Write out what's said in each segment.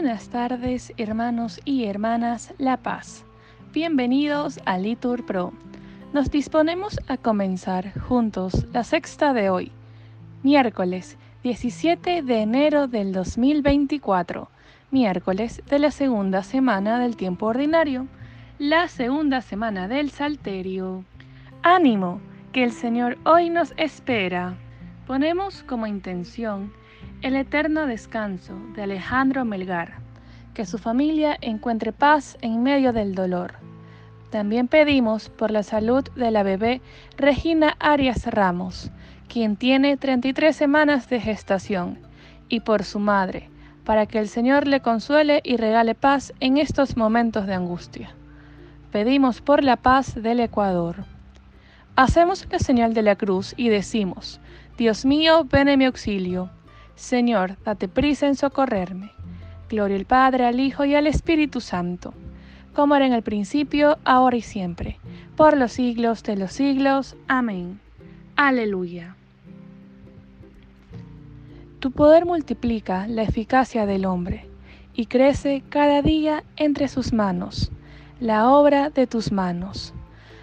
Buenas tardes, hermanos y hermanas La Paz. Bienvenidos a Litur Pro. Nos disponemos a comenzar juntos la sexta de hoy, miércoles 17 de enero del 2024, miércoles de la segunda semana del tiempo ordinario, la segunda semana del Salterio. Ánimo, que el Señor hoy nos espera. Ponemos como intención el eterno descanso de Alejandro Melgar, que su familia encuentre paz en medio del dolor. También pedimos por la salud de la bebé Regina Arias Ramos, quien tiene 33 semanas de gestación, y por su madre, para que el Señor le consuele y regale paz en estos momentos de angustia. Pedimos por la paz del Ecuador. Hacemos la señal de la cruz y decimos, Dios mío, ven en mi auxilio. Señor, date prisa en socorrerme. Gloria al Padre, al Hijo y al Espíritu Santo, como era en el principio, ahora y siempre, por los siglos de los siglos. Amén. Aleluya. Tu poder multiplica la eficacia del hombre y crece cada día entre sus manos, la obra de tus manos.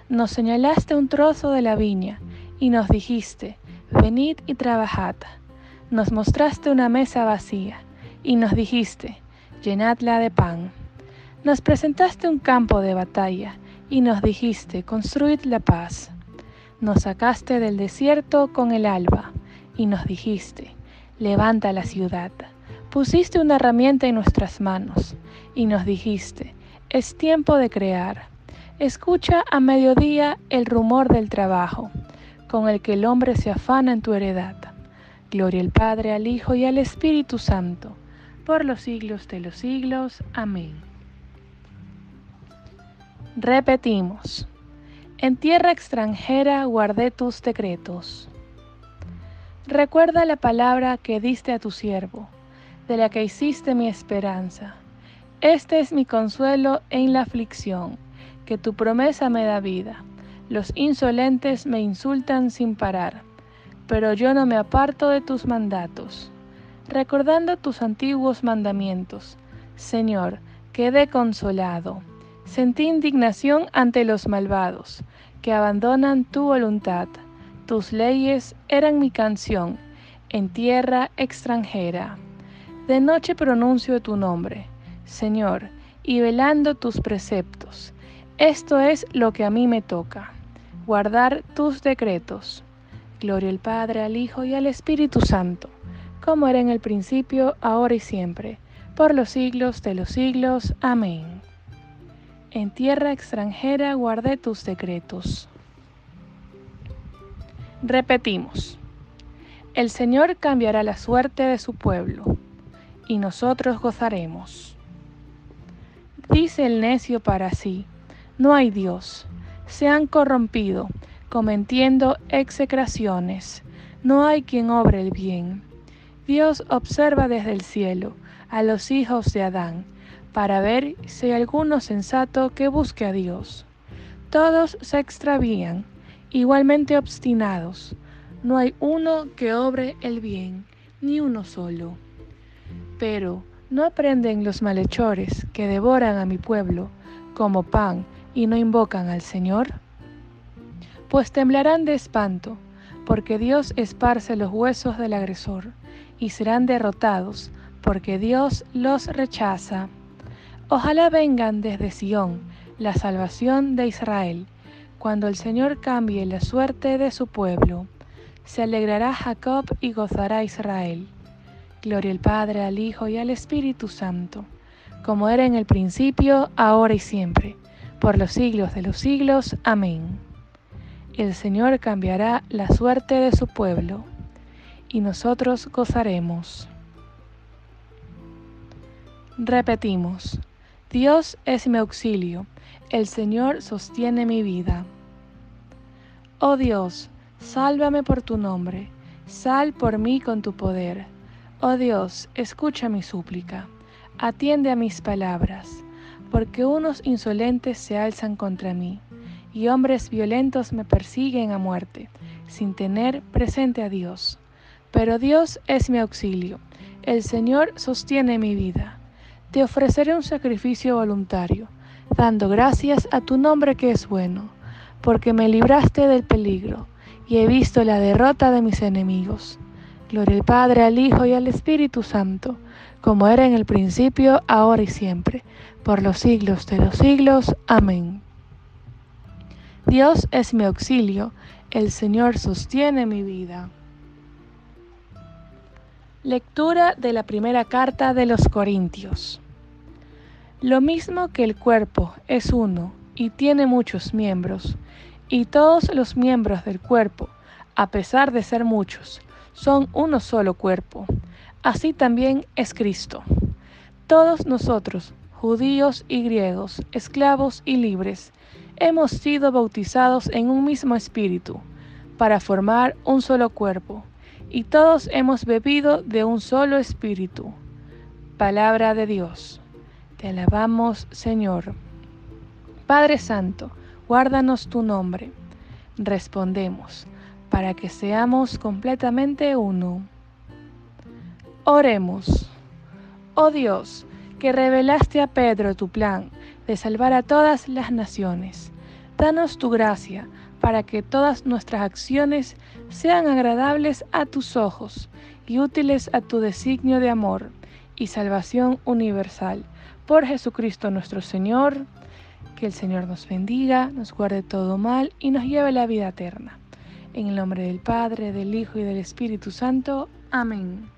Nos señalaste un trozo de la viña y nos dijiste, venid y trabajad nos mostraste una mesa vacía y nos dijiste, llenadla de pan. Nos presentaste un campo de batalla y nos dijiste, construid la paz. Nos sacaste del desierto con el alba y nos dijiste, levanta la ciudad. Pusiste una herramienta en nuestras manos y nos dijiste, es tiempo de crear. Escucha a mediodía el rumor del trabajo, con el que el hombre se afana en tu heredad. Gloria al Padre, al Hijo y al Espíritu Santo, por los siglos de los siglos. Amén. Repetimos. En tierra extranjera guardé tus decretos. Recuerda la palabra que diste a tu siervo, de la que hiciste mi esperanza. Este es mi consuelo en la aflicción, que tu promesa me da vida. Los insolentes me insultan sin parar pero yo no me aparto de tus mandatos. Recordando tus antiguos mandamientos, Señor, quedé consolado. Sentí indignación ante los malvados, que abandonan tu voluntad. Tus leyes eran mi canción en tierra extranjera. De noche pronuncio tu nombre, Señor, y velando tus preceptos. Esto es lo que a mí me toca, guardar tus decretos. Gloria al Padre, al Hijo y al Espíritu Santo, como era en el principio, ahora y siempre, por los siglos de los siglos. Amén. En tierra extranjera guardé tus decretos. Repetimos. El Señor cambiará la suerte de su pueblo, y nosotros gozaremos. Dice el necio para sí, no hay Dios, se han corrompido, cometiendo execraciones. No hay quien obre el bien. Dios observa desde el cielo a los hijos de Adán, para ver si hay alguno sensato que busque a Dios. Todos se extravían, igualmente obstinados. No hay uno que obre el bien, ni uno solo. Pero, ¿no aprenden los malhechores que devoran a mi pueblo como pan y no invocan al Señor? Pues temblarán de espanto, porque Dios esparce los huesos del agresor, y serán derrotados, porque Dios los rechaza. Ojalá vengan desde Sión la salvación de Israel, cuando el Señor cambie la suerte de su pueblo. Se alegrará Jacob y gozará Israel. Gloria al Padre, al Hijo y al Espíritu Santo, como era en el principio, ahora y siempre, por los siglos de los siglos. Amén el Señor cambiará la suerte de su pueblo, y nosotros gozaremos. Repetimos, Dios es mi auxilio, el Señor sostiene mi vida. Oh Dios, sálvame por tu nombre, sal por mí con tu poder. Oh Dios, escucha mi súplica, atiende a mis palabras, porque unos insolentes se alzan contra mí y hombres violentos me persiguen a muerte, sin tener presente a Dios. Pero Dios es mi auxilio, el Señor sostiene mi vida. te ofreceré un sacrificio voluntario, dando gracias a tu nombre que es bueno, porque me libraste del peligro y he visto la derrota de mis enemigos. Gloria al Padre, al Hijo y al Espíritu Santo, como era en el principio, ahora y siempre, por los siglos de los siglos. Amén. Dios es mi auxilio, el Señor sostiene mi vida. Lectura de la primera carta de los Corintios. Lo mismo que el cuerpo es uno y tiene muchos miembros, y todos los miembros del cuerpo, a pesar de ser muchos, son uno solo cuerpo. Así también es Cristo. Todos nosotros, judíos y griegos, esclavos y libres, hemos sido bautizados en un mismo espíritu, para formar un solo cuerpo y todos hemos bebido de un solo espíritu. Palabra de Dios. Te alabamos, Señor. Padre Santo, guárdanos tu nombre. Respondemos, para que seamos completamente uno. Oremos. Oh Dios, que revelaste a Pedro tu plan de salvar a todas las naciones, danos tu gracia para que todas nuestras acciones sean agradables a tus ojos y útiles a tu designio de amor y salvación universal. Por Jesucristo nuestro Señor, que el Señor nos bendiga, nos guarde todo mal y nos lleve a la vida eterna. En el nombre del Padre, del Hijo y del Espíritu Santo. Amén.